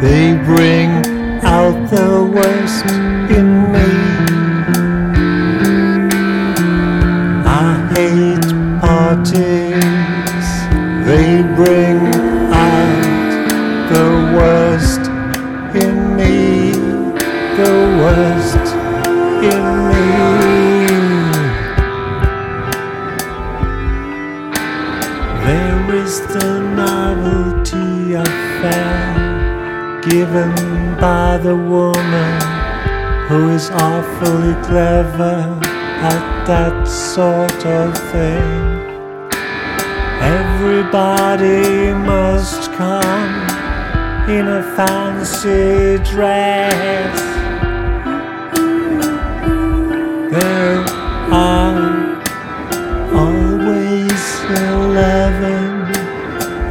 They bring out the worst in me. I hate parties. They bring out the worst in me. The worst. There is the novelty affair given by the woman who is awfully clever at that sort of thing. Everybody must come in a fancy dress.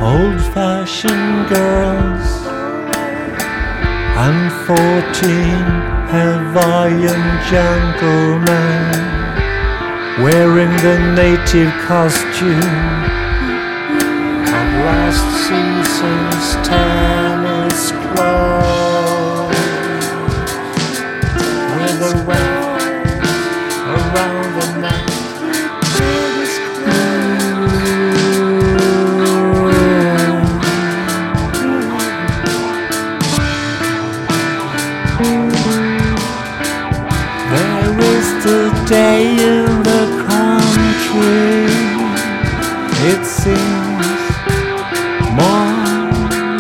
Old fashioned girls and fourteen Hawaiian gentlemen wearing the native costume of last season's tennis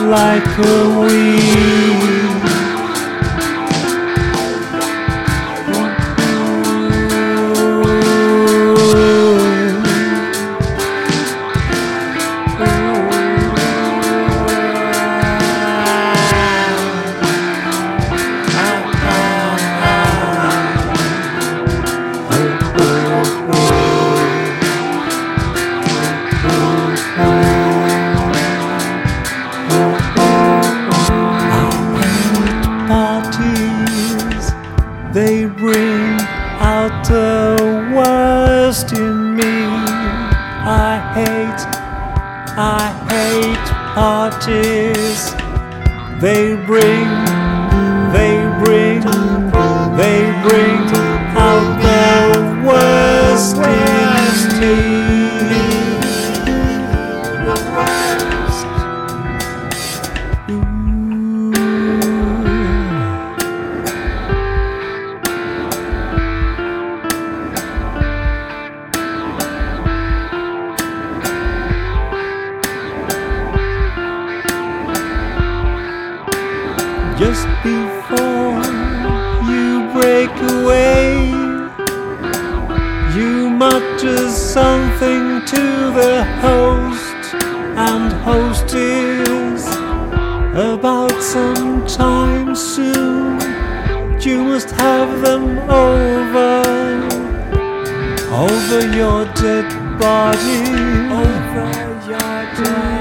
like a week. Parties they bring they bring they bring away. You mutter something to the host and hostess about some time soon. You must have them over, over your dead body, over your dead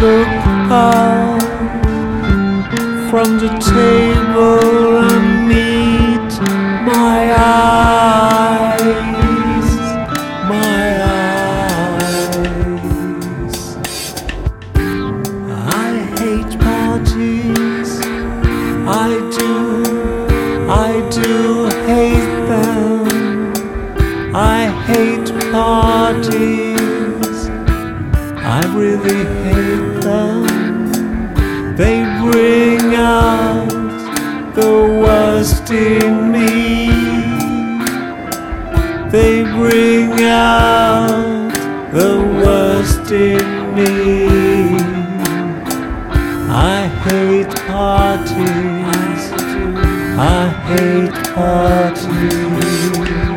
look up from the table and meet my eyes, my eyes. I hate parties. I do, I do hate them. I hate parties. I really. They bring out the worst in me. They bring out the worst in me. I hate parties. I hate parties.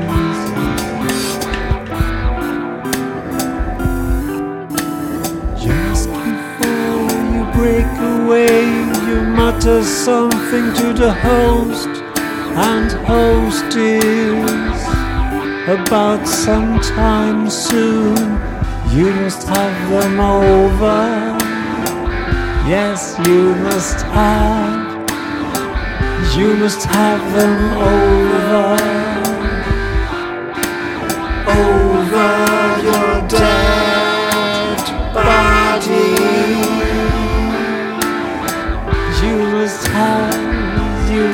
Mutter something to the host and hostess about sometime soon. You must have them over. Yes, you must have. You must have them over. Over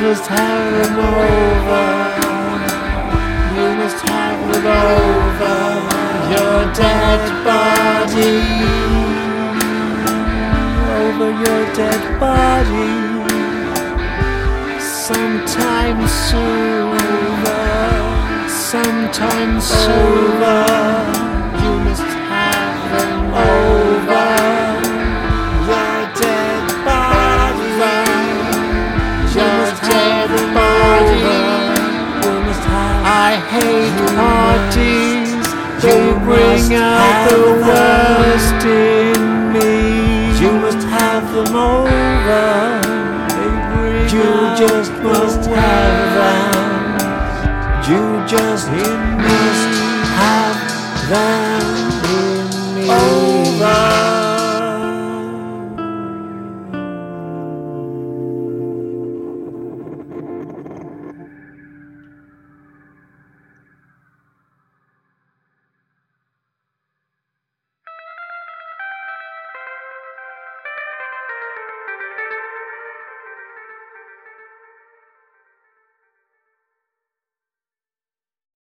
must have them over. You must have them over your dead body. Over your dead body. Sometime soon. Sometime soon. Parties. They bring out the worst in me. You must have them over. You just must have them. You just must have them in me. Over.